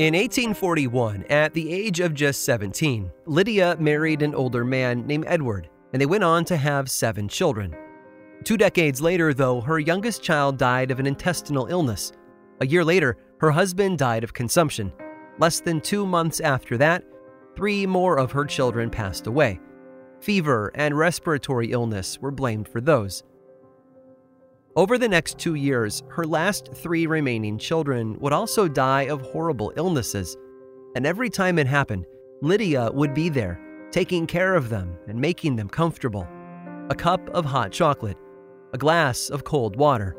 In 1841, at the age of just 17, Lydia married an older man named Edward, and they went on to have seven children. Two decades later, though, her youngest child died of an intestinal illness. A year later, her husband died of consumption. Less than two months after that, three more of her children passed away. Fever and respiratory illness were blamed for those. Over the next two years, her last three remaining children would also die of horrible illnesses. And every time it happened, Lydia would be there, taking care of them and making them comfortable. A cup of hot chocolate, a glass of cold water,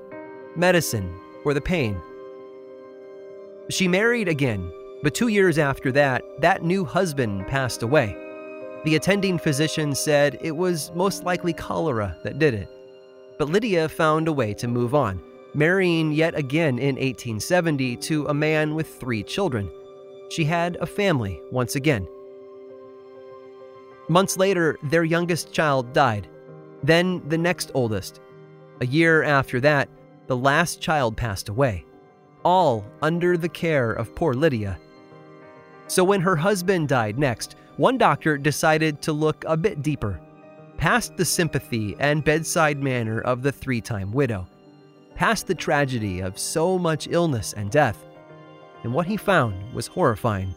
medicine for the pain. She married again, but two years after that, that new husband passed away. The attending physician said it was most likely cholera that did it. But Lydia found a way to move on, marrying yet again in 1870 to a man with three children. She had a family once again. Months later, their youngest child died. Then the next oldest. A year after that, the last child passed away, all under the care of poor Lydia. So when her husband died next, one doctor decided to look a bit deeper past the sympathy and bedside manner of the three time widow, past the tragedy of so much illness and death. And what he found was horrifying.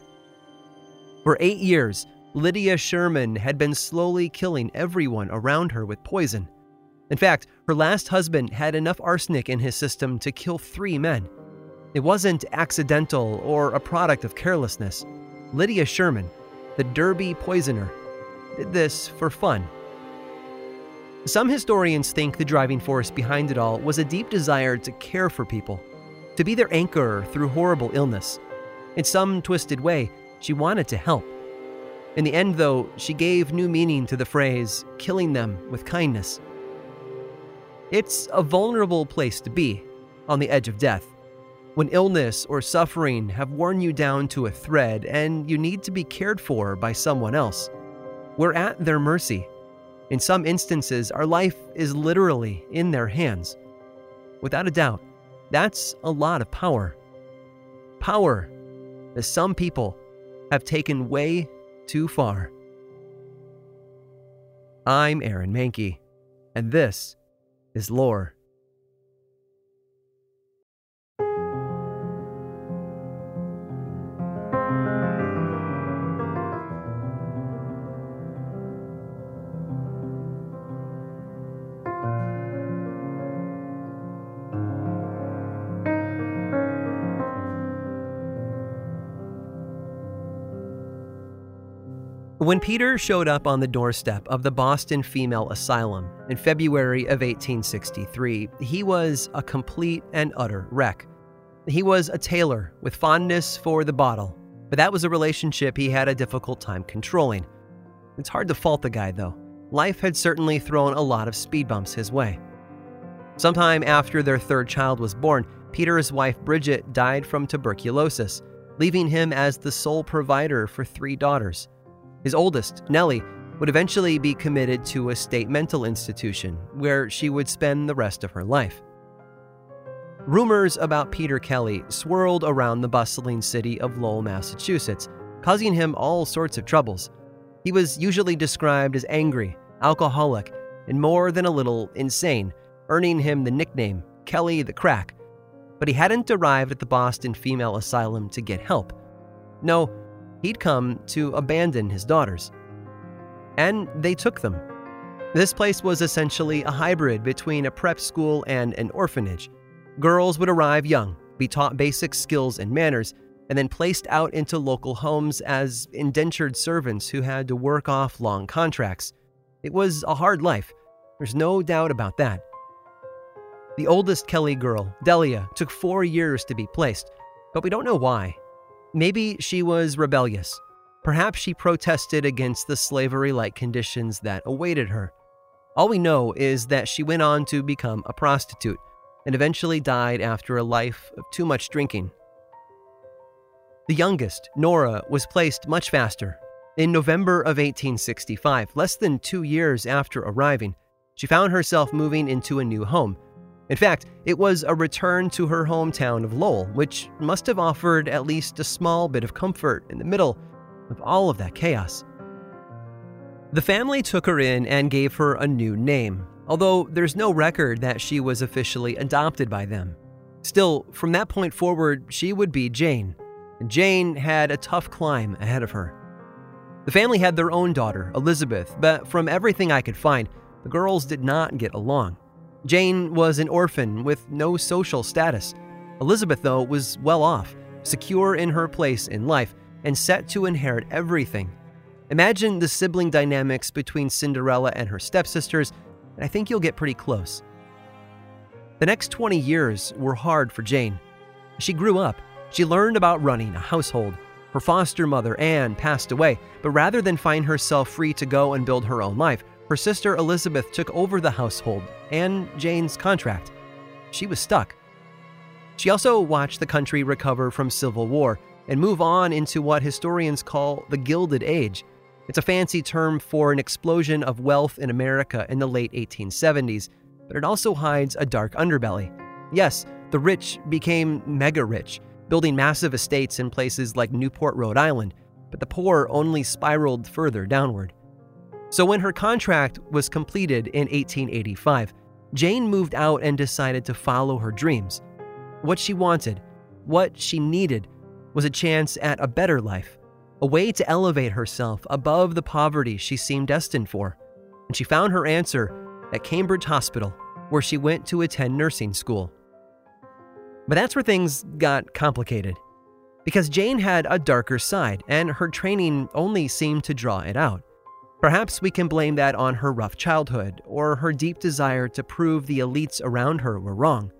For eight years, Lydia Sherman had been slowly killing everyone around her with poison. In fact, her last husband had enough arsenic in his system to kill three men. It wasn't accidental or a product of carelessness. Lydia Sherman, the Derby poisoner, did this for fun. Some historians think the driving force behind it all was a deep desire to care for people, to be their anchor through horrible illness. In some twisted way, she wanted to help. In the end, though, she gave new meaning to the phrase, killing them with kindness. It's a vulnerable place to be, on the edge of death, when illness or suffering have worn you down to a thread and you need to be cared for by someone else. We're at their mercy in some instances, our life is literally in their hands. Without a doubt, that's a lot of power. Power that some people have taken way too far. I'm Aaron Mahnke, and this is Lore. When Peter showed up on the doorstep of the Boston Female Asylum in February of 1863, he was a complete and utter wreck. He was a tailor with fondness for the bottle, but that was a relationship he had a difficult time controlling. It's hard to fault the guy, though. Life had certainly thrown a lot of speed bumps his way. Sometime after their third child was born, Peter's wife Bridget died from tuberculosis, leaving him as the sole provider for three daughters. His oldest, Nellie, would eventually be committed to a state mental institution where she would spend the rest of her life. Rumors about Peter Kelly swirled around the bustling city of Lowell, Massachusetts, causing him all sorts of troubles. He was usually described as angry, alcoholic, and more than a little insane, earning him the nickname Kelly the Crack. But he hadn't arrived at the Boston Female Asylum to get help. No, he'd come to abandon his daughters. And they took them. This place was essentially a hybrid between a prep school and an orphanage. Girls would arrive young, be taught basic skills and manners, and then placed out into local homes as indentured servants who had to work off long contracts. It was a hard life, there's no doubt about that. The oldest Kelly girl, Delia, took four years to be placed, but we don't know why. Maybe she was rebellious. Perhaps she protested against the slavery like conditions that awaited her. All we know is that she went on to become a prostitute and eventually died after a life of too much drinking. The youngest, Nora, was placed much faster. In November of 1865, less than two years after arriving, she found herself moving into a new home. In fact, it was a return to her hometown of Lowell, which must have offered at least a small bit of comfort in the middle of all of that chaos. The family took her in and gave her a new name, although there's no record that she was officially adopted by them. Still, from that point forward, she would be Jane, and Jane had a tough climb ahead of her. The family had their own daughter, Elizabeth, but from everything I could find, the girls did not get along. Jane was an orphan with no social status. Elizabeth, though, was well off, secure in her place in life, and set to inherit everything. Imagine the sibling dynamics between Cinderella and her stepsisters, and I think you'll get pretty close. The next 20 years were hard for Jane. She grew up, she learned about running a household. Her foster mother, Anne, passed away, but rather than find herself free to go and build her own life, her sister Elizabeth took over the household and Jane's contract. She was stuck. She also watched the country recover from civil war and move on into what historians call the Gilded Age. It's a fancy term for an explosion of wealth in America in the late 1870s, but it also hides a dark underbelly. Yes, the rich became mega rich, building massive estates in places like Newport, Rhode Island, but the poor only spiraled further downward. So when her contract was completed in 1885, Jane moved out and decided to follow her dreams. What she wanted, what she needed, was a chance at a better life, a way to elevate herself above the poverty she seemed destined for. And she found her answer at Cambridge Hospital, where she went to attend nursing school. But that's where things got complicated. Because Jane had a darker side, and her training only seemed to draw it out. Perhaps we can blame that on her rough childhood, or her deep desire to prove the elites around her were wrong.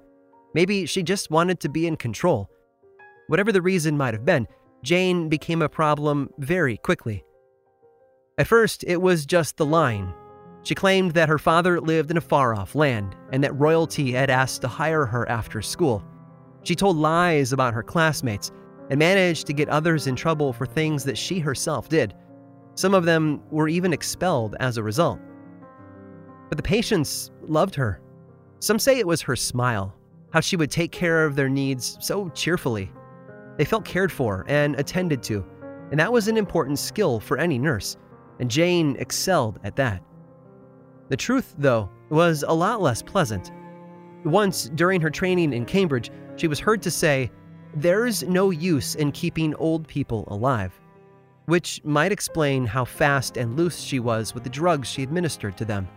Maybe she just wanted to be in control. Whatever the reason might have been, Jane became a problem very quickly. At first, it was just the line. She claimed that her father lived in a far off land and that royalty had asked to hire her after school. She told lies about her classmates and managed to get others in trouble for things that she herself did. Some of them were even expelled as a result. But the patients loved her. Some say it was her smile, how she would take care of their needs so cheerfully. They felt cared for and attended to, and that was an important skill for any nurse, and Jane excelled at that. The truth, though, was a lot less pleasant. Once, during her training in Cambridge, she was heard to say, There's no use in keeping old people alive, which might explain how fast and loose she was with the drugs she administered to them.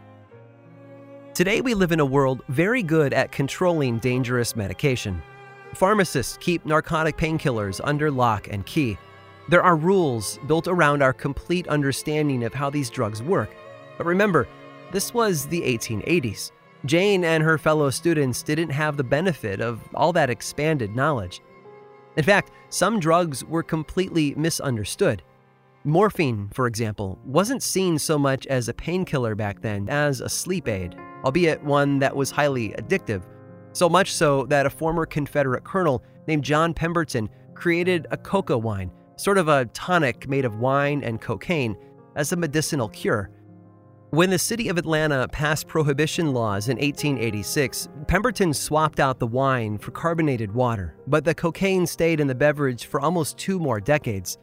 Today, we live in a world very good at controlling dangerous medication. Pharmacists keep narcotic painkillers under lock and key. There are rules built around our complete understanding of how these drugs work. But remember, this was the 1880s. Jane and her fellow students didn't have the benefit of all that expanded knowledge. In fact, some drugs were completely misunderstood. Morphine, for example, wasn't seen so much as a painkiller back then as a sleep aid, albeit one that was highly addictive. So much so that a former Confederate colonel named John Pemberton created a coca wine, sort of a tonic made of wine and cocaine, as a medicinal cure. When the city of Atlanta passed prohibition laws in 1886, Pemberton swapped out the wine for carbonated water, but the cocaine stayed in the beverage for almost two more decades.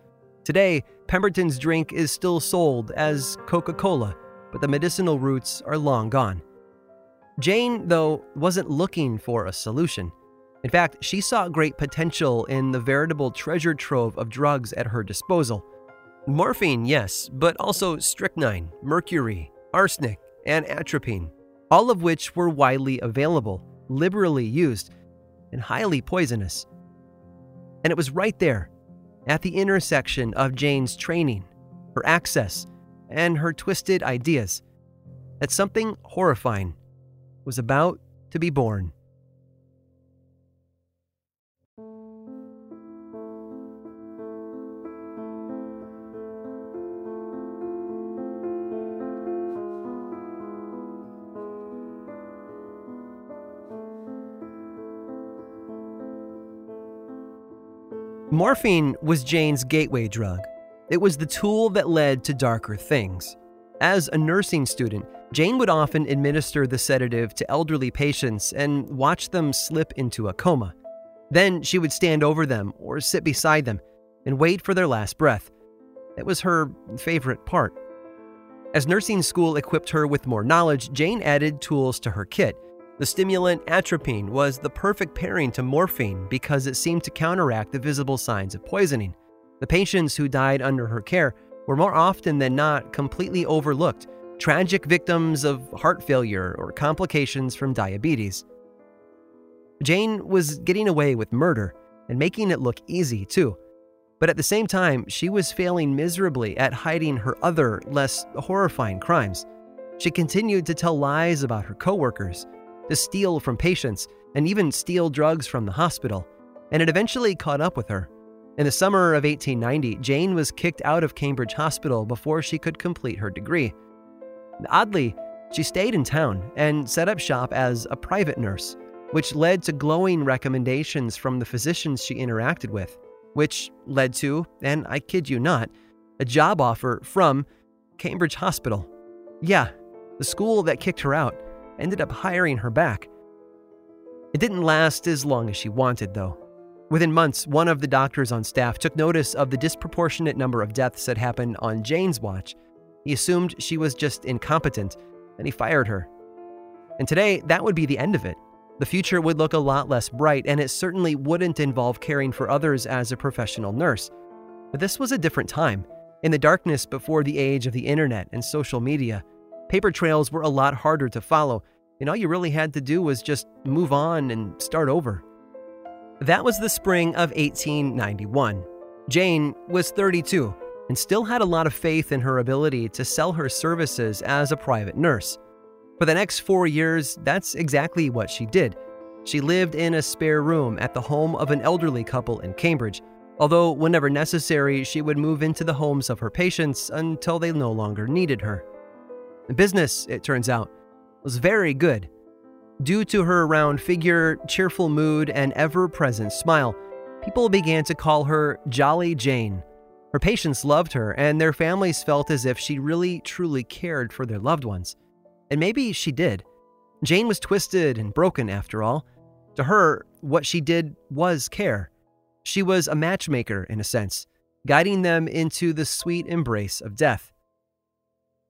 Today, Pemberton's drink is still sold as Coca Cola, but the medicinal roots are long gone. Jane, though, wasn't looking for a solution. In fact, she saw great potential in the veritable treasure trove of drugs at her disposal. Morphine, yes, but also strychnine, mercury, arsenic, and atropine, all of which were widely available, liberally used, and highly poisonous. And it was right there, at the intersection of Jane's training, her access, and her twisted ideas, that something horrifying was about to be born. Morphine was Jane's gateway drug. It was the tool that led to darker things. As a nursing student, Jane would often administer the sedative to elderly patients and watch them slip into a coma. Then she would stand over them or sit beside them and wait for their last breath. It was her favorite part. As nursing school equipped her with more knowledge, Jane added tools to her kit. The stimulant atropine was the perfect pairing to morphine because it seemed to counteract the visible signs of poisoning. The patients who died under her care were more often than not completely overlooked, tragic victims of heart failure or complications from diabetes. Jane was getting away with murder and making it look easy, too. But at the same time, she was failing miserably at hiding her other, less horrifying crimes. She continued to tell lies about her coworkers, to steal from patients, and even steal drugs from the hospital, and it eventually caught up with her. In the summer of 1890, Jane was kicked out of Cambridge Hospital before she could complete her degree. Oddly, she stayed in town and set up shop as a private nurse, which led to glowing recommendations from the physicians she interacted with, which led to, and I kid you not, a job offer from Cambridge Hospital. Yeah, the school that kicked her out ended up hiring her back. It didn't last as long as she wanted, though. Within months, one of the doctors on staff took notice of the disproportionate number of deaths that happened on Jane's watch. He assumed she was just incompetent, and he fired her. And today, that would be the end of it. The future would look a lot less bright, and it certainly wouldn't involve caring for others as a professional nurse. But this was a different time. In the darkness before the age of the internet and social media, paper trails were a lot harder to follow, and all you really had to do was just move on and start over. That was the spring of 1891. Jane was 32 and still had a lot of faith in her ability to sell her services as a private nurse. For the next four years, that's exactly what she did. She lived in a spare room at the home of an elderly couple in Cambridge, although, whenever necessary, she would move into the homes of her patients until they no longer needed her. The business, it turns out, was very good. Due to her round figure, cheerful mood, and ever present smile, people began to call her Jolly Jane. Her patients loved her, and their families felt as if she really truly cared for their loved ones. And maybe she did. Jane was twisted and broken after all. To her, what she did was care. She was a matchmaker, in a sense, guiding them into the sweet embrace of death.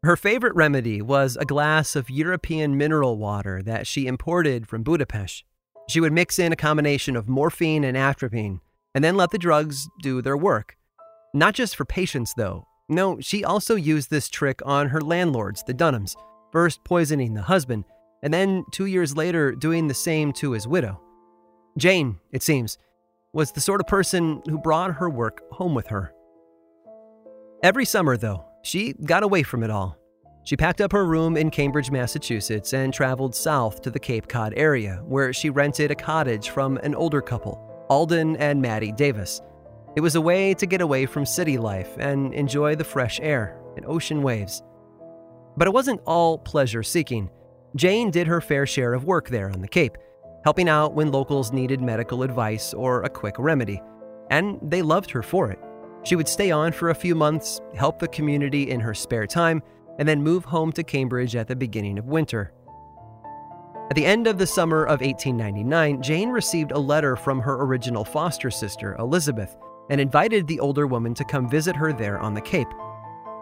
Her favorite remedy was a glass of European mineral water that she imported from Budapest. She would mix in a combination of morphine and atropine, and then let the drugs do their work. Not just for patients, though. No, she also used this trick on her landlords, the Dunhams first poisoning the husband, and then two years later doing the same to his widow. Jane, it seems, was the sort of person who brought her work home with her. Every summer, though, she got away from it all. She packed up her room in Cambridge, Massachusetts, and traveled south to the Cape Cod area, where she rented a cottage from an older couple, Alden and Maddie Davis. It was a way to get away from city life and enjoy the fresh air and ocean waves. But it wasn't all pleasure seeking. Jane did her fair share of work there on the Cape, helping out when locals needed medical advice or a quick remedy. And they loved her for it. She would stay on for a few months, help the community in her spare time, and then move home to Cambridge at the beginning of winter. At the end of the summer of 1899, Jane received a letter from her original foster sister, Elizabeth, and invited the older woman to come visit her there on the Cape.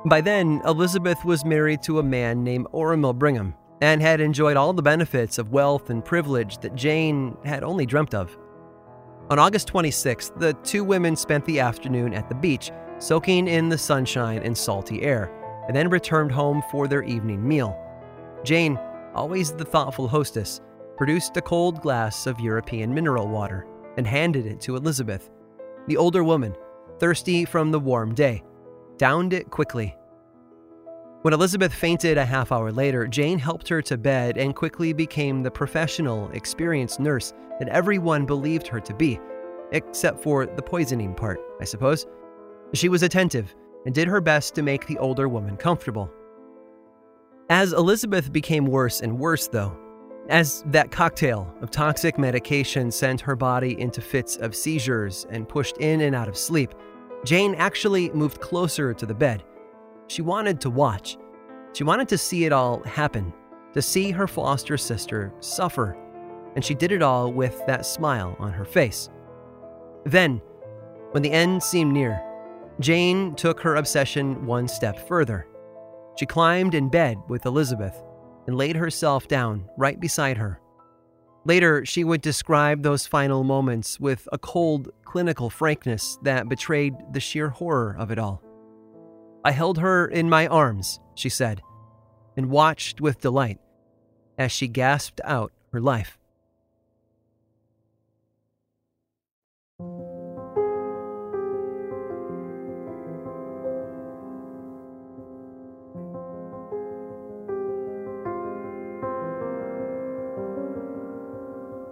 By then, Elizabeth was married to a man named Oramel Brigham and had enjoyed all the benefits of wealth and privilege that Jane had only dreamt of. On August 26th, the two women spent the afternoon at the beach, soaking in the sunshine and salty air, and then returned home for their evening meal. Jane, always the thoughtful hostess, produced a cold glass of European mineral water and handed it to Elizabeth. The older woman, thirsty from the warm day, downed it quickly. When Elizabeth fainted a half hour later, Jane helped her to bed and quickly became the professional, experienced nurse that everyone believed her to be, except for the poisoning part, I suppose. She was attentive and did her best to make the older woman comfortable. As Elizabeth became worse and worse, though, as that cocktail of toxic medication sent her body into fits of seizures and pushed in and out of sleep, Jane actually moved closer to the bed. She wanted to watch. She wanted to see it all happen, to see her foster sister suffer, and she did it all with that smile on her face. Then, when the end seemed near, Jane took her obsession one step further. She climbed in bed with Elizabeth and laid herself down right beside her. Later, she would describe those final moments with a cold, clinical frankness that betrayed the sheer horror of it all. I held her in my arms, she said, and watched with delight as she gasped out her life.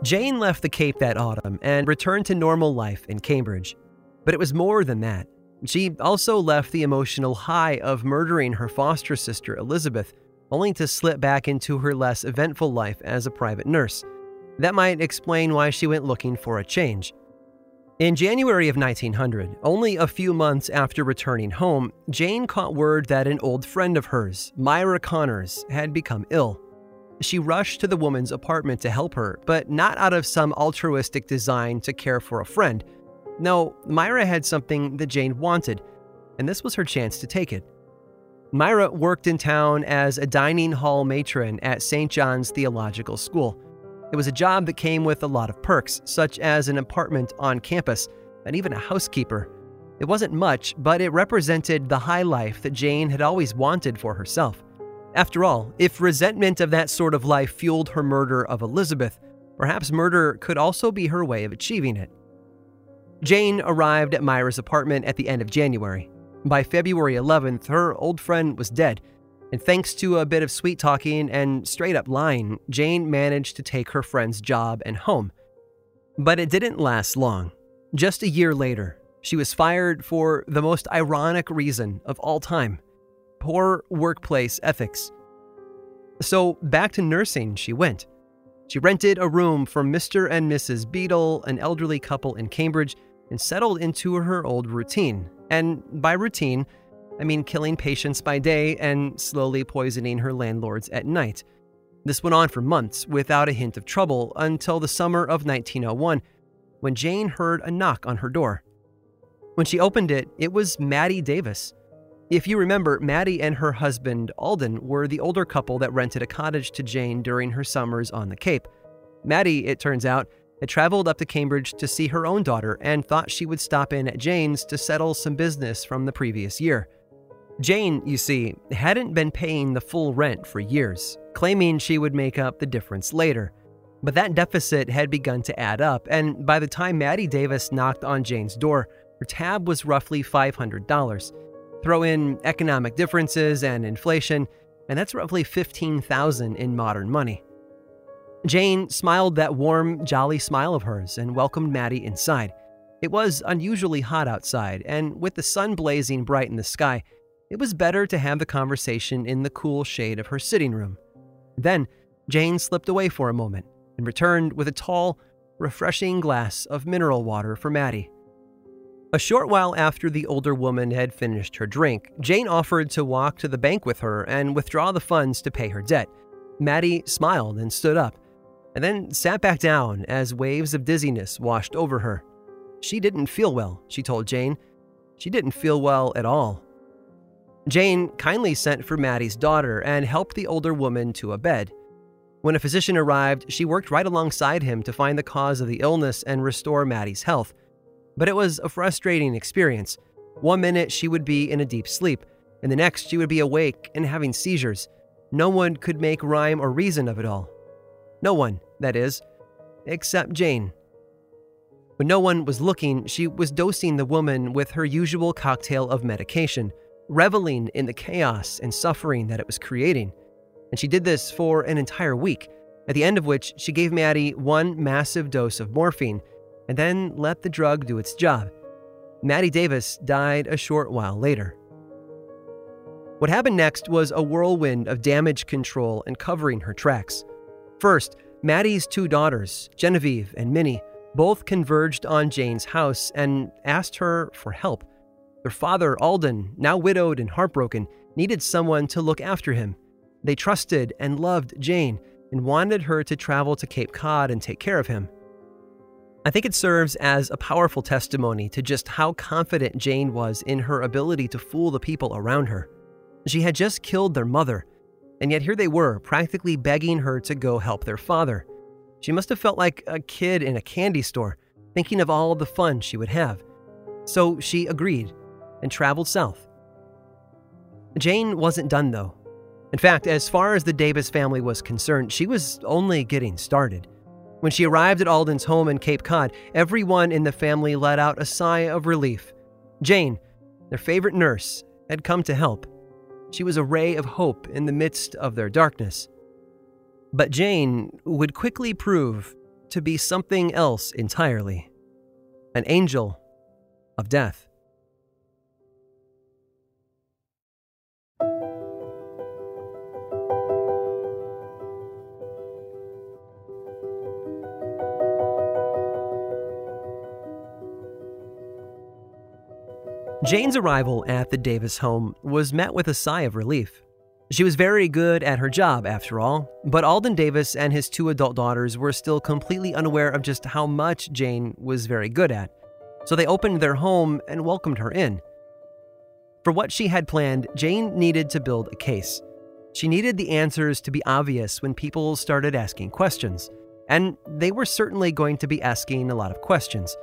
Jane left the Cape that autumn and returned to normal life in Cambridge. But it was more than that. She also left the emotional high of murdering her foster sister, Elizabeth, only to slip back into her less eventful life as a private nurse. That might explain why she went looking for a change. In January of 1900, only a few months after returning home, Jane caught word that an old friend of hers, Myra Connors, had become ill. She rushed to the woman's apartment to help her, but not out of some altruistic design to care for a friend. No, Myra had something that Jane wanted, and this was her chance to take it. Myra worked in town as a dining hall matron at St. John's Theological School. It was a job that came with a lot of perks, such as an apartment on campus and even a housekeeper. It wasn't much, but it represented the high life that Jane had always wanted for herself. After all, if resentment of that sort of life fueled her murder of Elizabeth, perhaps murder could also be her way of achieving it. Jane arrived at Myra's apartment at the end of January. By February 11th, her old friend was dead, and thanks to a bit of sweet talking and straight up lying, Jane managed to take her friend's job and home. But it didn't last long. Just a year later, she was fired for the most ironic reason of all time poor workplace ethics. So back to nursing she went. She rented a room from Mr. and Mrs. Beadle, an elderly couple in Cambridge, and settled into her old routine. And by routine, I mean killing patients by day and slowly poisoning her landlords at night. This went on for months without a hint of trouble until the summer of 1901 when Jane heard a knock on her door. When she opened it, it was Maddie Davis. If you remember, Maddie and her husband, Alden, were the older couple that rented a cottage to Jane during her summers on the Cape. Maddie, it turns out, had traveled up to Cambridge to see her own daughter and thought she would stop in at Jane's to settle some business from the previous year. Jane, you see, hadn't been paying the full rent for years, claiming she would make up the difference later. But that deficit had begun to add up, and by the time Maddie Davis knocked on Jane's door, her tab was roughly $500. Throw in economic differences and inflation, and that's roughly 15,000 in modern money. Jane smiled that warm, jolly smile of hers and welcomed Maddie inside. It was unusually hot outside, and with the sun blazing bright in the sky, it was better to have the conversation in the cool shade of her sitting room. Then, Jane slipped away for a moment and returned with a tall, refreshing glass of mineral water for Maddie. A short while after the older woman had finished her drink, Jane offered to walk to the bank with her and withdraw the funds to pay her debt. Maddie smiled and stood up, and then sat back down as waves of dizziness washed over her. She didn't feel well, she told Jane. She didn't feel well at all. Jane kindly sent for Maddie's daughter and helped the older woman to a bed. When a physician arrived, she worked right alongside him to find the cause of the illness and restore Maddie's health. But it was a frustrating experience. One minute she would be in a deep sleep, and the next she would be awake and having seizures. No one could make rhyme or reason of it all. No one, that is, except Jane. When no one was looking, she was dosing the woman with her usual cocktail of medication, reveling in the chaos and suffering that it was creating. And she did this for an entire week, at the end of which she gave Maddie one massive dose of morphine and then let the drug do its job. Maddie Davis died a short while later. What happened next was a whirlwind of damage control and covering her tracks. First, Maddie's two daughters, Genevieve and Minnie, both converged on Jane's house and asked her for help. Their father, Alden, now widowed and heartbroken, needed someone to look after him. They trusted and loved Jane and wanted her to travel to Cape Cod and take care of him. I think it serves as a powerful testimony to just how confident Jane was in her ability to fool the people around her. She had just killed their mother, and yet here they were, practically begging her to go help their father. She must have felt like a kid in a candy store, thinking of all the fun she would have. So she agreed and traveled south. Jane wasn't done though. In fact, as far as the Davis family was concerned, she was only getting started. When she arrived at Alden's home in Cape Cod, everyone in the family let out a sigh of relief. Jane, their favorite nurse, had come to help. She was a ray of hope in the midst of their darkness. But Jane would quickly prove to be something else entirely an angel of death. Jane's arrival at the Davis home was met with a sigh of relief. She was very good at her job, after all, but Alden Davis and his two adult daughters were still completely unaware of just how much Jane was very good at. So they opened their home and welcomed her in. For what she had planned, Jane needed to build a case. She needed the answers to be obvious when people started asking questions. And they were certainly going to be asking a lot of questions.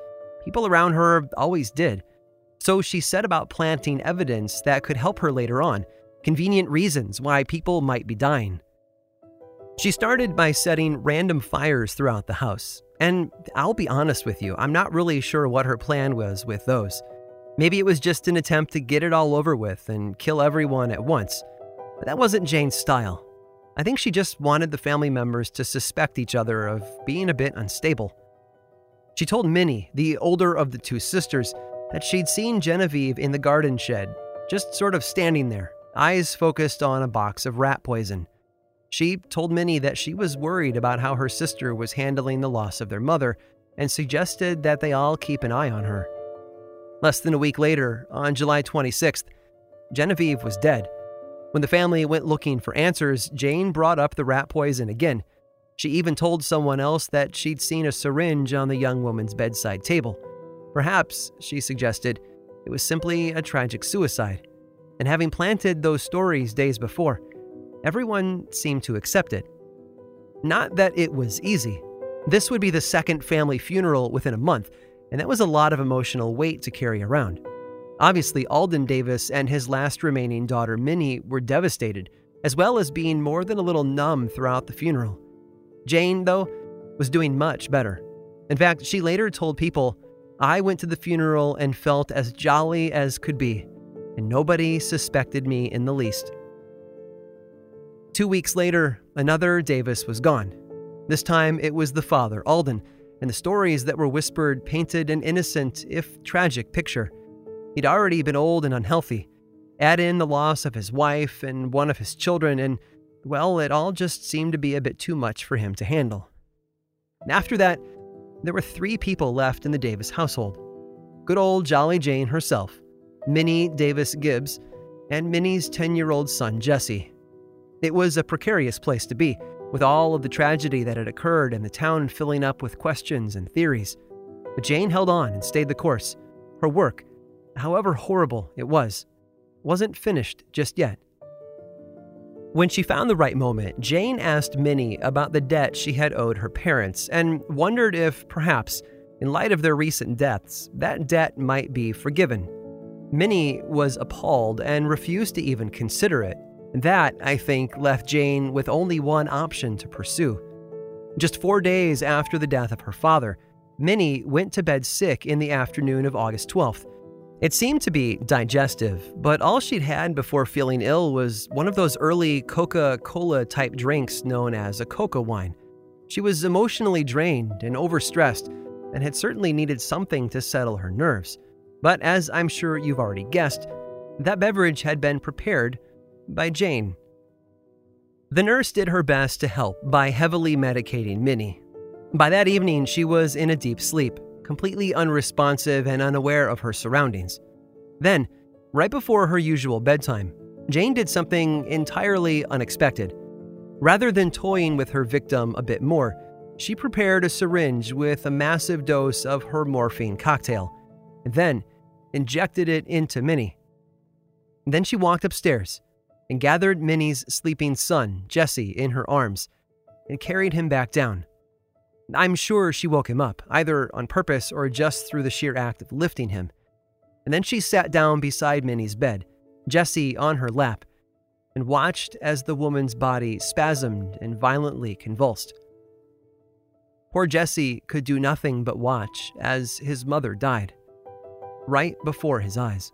People around her always did. So she set about planting evidence that could help her later on, convenient reasons why people might be dying. She started by setting random fires throughout the house, and I'll be honest with you, I'm not really sure what her plan was with those. Maybe it was just an attempt to get it all over with and kill everyone at once, but that wasn't Jane's style. I think she just wanted the family members to suspect each other of being a bit unstable. She told Minnie, the older of the two sisters, that she'd seen Genevieve in the garden shed, just sort of standing there, eyes focused on a box of rat poison. She told Minnie that she was worried about how her sister was handling the loss of their mother and suggested that they all keep an eye on her. Less than a week later, on July 26th, Genevieve was dead. When the family went looking for answers, Jane brought up the rat poison again. She even told someone else that she'd seen a syringe on the young woman's bedside table. Perhaps, she suggested, it was simply a tragic suicide. And having planted those stories days before, everyone seemed to accept it. Not that it was easy. This would be the second family funeral within a month, and that was a lot of emotional weight to carry around. Obviously, Alden Davis and his last remaining daughter, Minnie, were devastated, as well as being more than a little numb throughout the funeral. Jane, though, was doing much better. In fact, she later told people, I went to the funeral and felt as jolly as could be, and nobody suspected me in the least. Two weeks later, another Davis was gone. This time it was the father, Alden, and the stories that were whispered painted an innocent, if tragic, picture. He'd already been old and unhealthy. Add in the loss of his wife and one of his children, and, well, it all just seemed to be a bit too much for him to handle. After that, there were three people left in the Davis household good old Jolly Jane herself, Minnie Davis Gibbs, and Minnie's 10 year old son, Jesse. It was a precarious place to be, with all of the tragedy that had occurred and the town filling up with questions and theories. But Jane held on and stayed the course. Her work, however horrible it was, wasn't finished just yet. When she found the right moment, Jane asked Minnie about the debt she had owed her parents and wondered if, perhaps, in light of their recent deaths, that debt might be forgiven. Minnie was appalled and refused to even consider it. That, I think, left Jane with only one option to pursue. Just four days after the death of her father, Minnie went to bed sick in the afternoon of August 12th. It seemed to be digestive, but all she'd had before feeling ill was one of those early Coca Cola type drinks known as a coca wine. She was emotionally drained and overstressed and had certainly needed something to settle her nerves. But as I'm sure you've already guessed, that beverage had been prepared by Jane. The nurse did her best to help by heavily medicating Minnie. By that evening, she was in a deep sleep completely unresponsive and unaware of her surroundings. Then, right before her usual bedtime, Jane did something entirely unexpected. Rather than toying with her victim a bit more, she prepared a syringe with a massive dose of her morphine cocktail, and then injected it into Minnie. then she walked upstairs and gathered Minnie's sleeping son, Jesse, in her arms and carried him back down. I'm sure she woke him up, either on purpose or just through the sheer act of lifting him. And then she sat down beside Minnie's bed, Jesse on her lap, and watched as the woman's body spasmed and violently convulsed. Poor Jesse could do nothing but watch as his mother died, right before his eyes.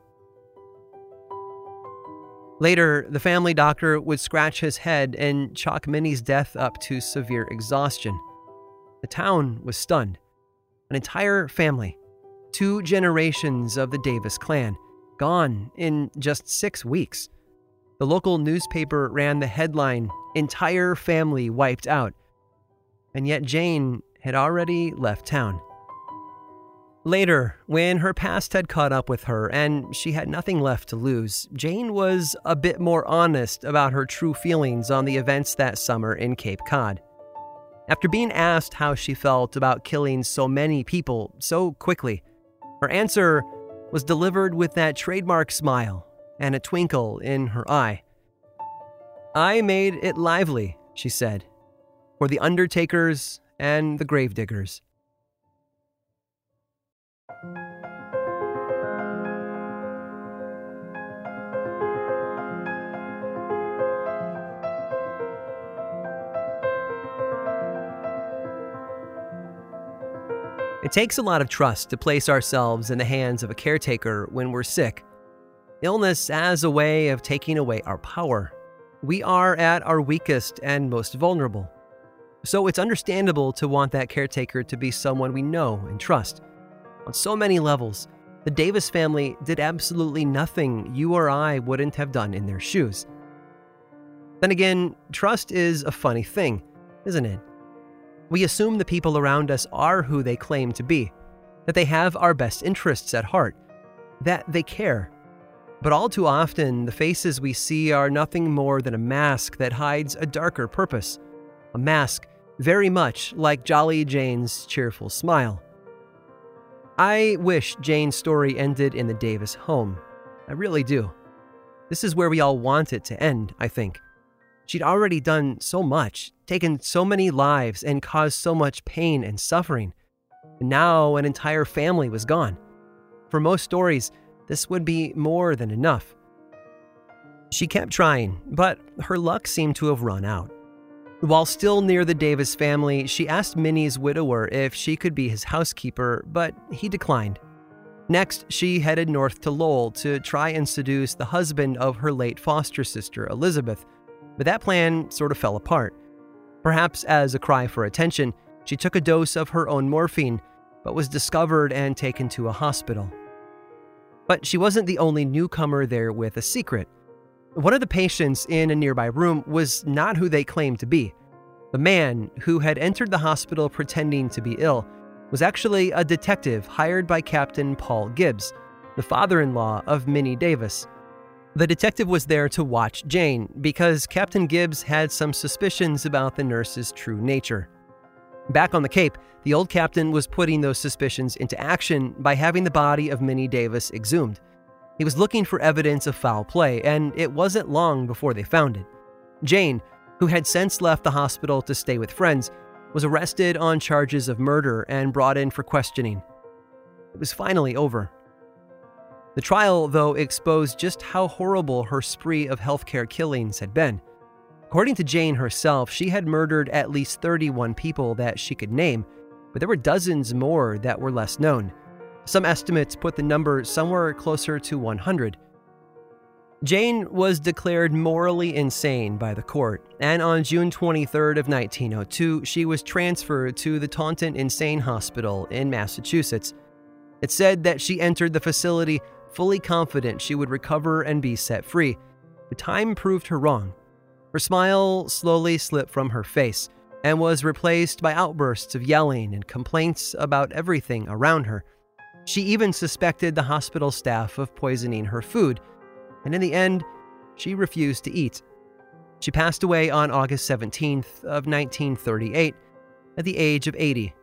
Later, the family doctor would scratch his head and chalk Minnie's death up to severe exhaustion. The town was stunned. An entire family, two generations of the Davis clan, gone in just six weeks. The local newspaper ran the headline Entire Family Wiped Out. And yet Jane had already left town. Later, when her past had caught up with her and she had nothing left to lose, Jane was a bit more honest about her true feelings on the events that summer in Cape Cod. After being asked how she felt about killing so many people so quickly, her answer was delivered with that trademark smile and a twinkle in her eye. I made it lively, she said, for the undertakers and the gravediggers. It takes a lot of trust to place ourselves in the hands of a caretaker when we're sick. Illness as a way of taking away our power. We are at our weakest and most vulnerable. So it's understandable to want that caretaker to be someone we know and trust. On so many levels, the Davis family did absolutely nothing you or I wouldn't have done in their shoes. Then again, trust is a funny thing, isn't it? We assume the people around us are who they claim to be, that they have our best interests at heart, that they care. But all too often, the faces we see are nothing more than a mask that hides a darker purpose, a mask very much like Jolly Jane's cheerful smile. I wish Jane's story ended in the Davis home. I really do. This is where we all want it to end, I think. She'd already done so much, taken so many lives, and caused so much pain and suffering. And now an entire family was gone. For most stories, this would be more than enough. She kept trying, but her luck seemed to have run out. While still near the Davis family, she asked Minnie's widower if she could be his housekeeper, but he declined. Next, she headed north to Lowell to try and seduce the husband of her late foster sister, Elizabeth, but that plan sort of fell apart. Perhaps as a cry for attention, she took a dose of her own morphine, but was discovered and taken to a hospital. But she wasn't the only newcomer there with a secret. One of the patients in a nearby room was not who they claimed to be. The man who had entered the hospital pretending to be ill was actually a detective hired by Captain Paul Gibbs, the father in law of Minnie Davis. The detective was there to watch Jane because Captain Gibbs had some suspicions about the nurse's true nature. Back on the Cape, the old captain was putting those suspicions into action by having the body of Minnie Davis exhumed. He was looking for evidence of foul play, and it wasn't long before they found it. Jane, who had since left the hospital to stay with friends, was arrested on charges of murder and brought in for questioning. It was finally over. The trial, though, exposed just how horrible her spree of healthcare killings had been. According to Jane herself, she had murdered at least 31 people that she could name, but there were dozens more that were less known. Some estimates put the number somewhere closer to 100. Jane was declared morally insane by the court, and on June 23rd of 1902, she was transferred to the Taunton Insane Hospital in Massachusetts. It said that she entered the facility fully confident she would recover and be set free. But time proved her wrong. Her smile slowly slipped from her face and was replaced by outbursts of yelling and complaints about everything around her. She even suspected the hospital staff of poisoning her food, and in the end, she refused to eat. She passed away on August 17th of 1938 at the age of 80.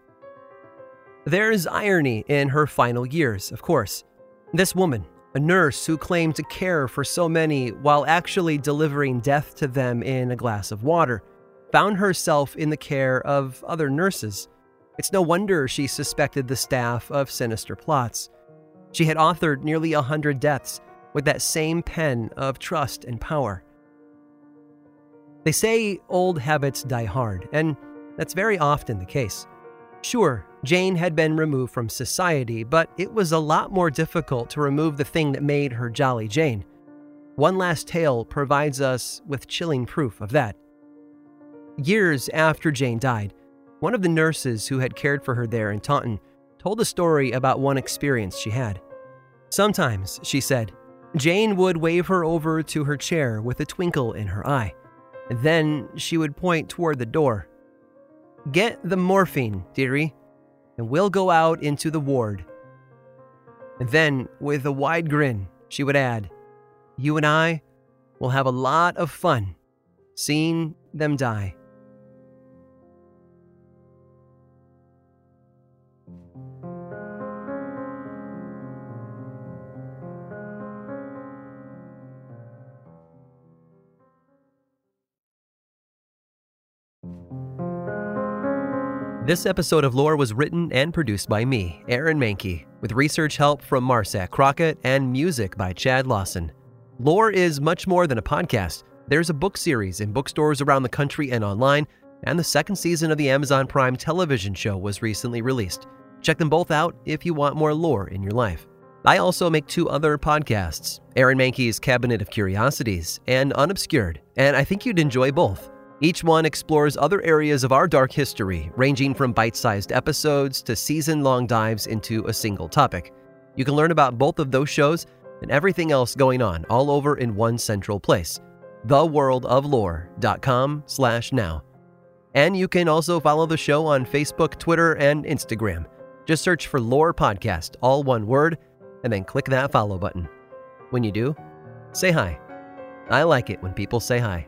There's irony in her final years, of course. This woman, a nurse who claimed to care for so many while actually delivering death to them in a glass of water, found herself in the care of other nurses. It's no wonder she suspected the staff of sinister plots. She had authored nearly a hundred deaths with that same pen of trust and power. They say old habits die hard, and that's very often the case. Sure, Jane had been removed from society, but it was a lot more difficult to remove the thing that made her Jolly Jane. One Last Tale provides us with chilling proof of that. Years after Jane died, one of the nurses who had cared for her there in Taunton told a story about one experience she had. Sometimes, she said, Jane would wave her over to her chair with a twinkle in her eye. Then she would point toward the door. Get the morphine, dearie, and we'll go out into the ward. And then, with a wide grin, she would add, You and I will have a lot of fun seeing them die. This episode of Lore was written and produced by me, Aaron Mahnke, with research help from Marsac Crockett and music by Chad Lawson. Lore is much more than a podcast. There's a book series in bookstores around the country and online, and the second season of the Amazon Prime television show was recently released. Check them both out if you want more lore in your life. I also make two other podcasts Aaron Mahnke's Cabinet of Curiosities and Unobscured, and I think you'd enjoy both. Each one explores other areas of our dark history, ranging from bite sized episodes to season long dives into a single topic. You can learn about both of those shows and everything else going on all over in one central place theworldoflore.com slash now. And you can also follow the show on Facebook, Twitter, and Instagram. Just search for Lore Podcast, all one word, and then click that follow button. When you do, say hi. I like it when people say hi.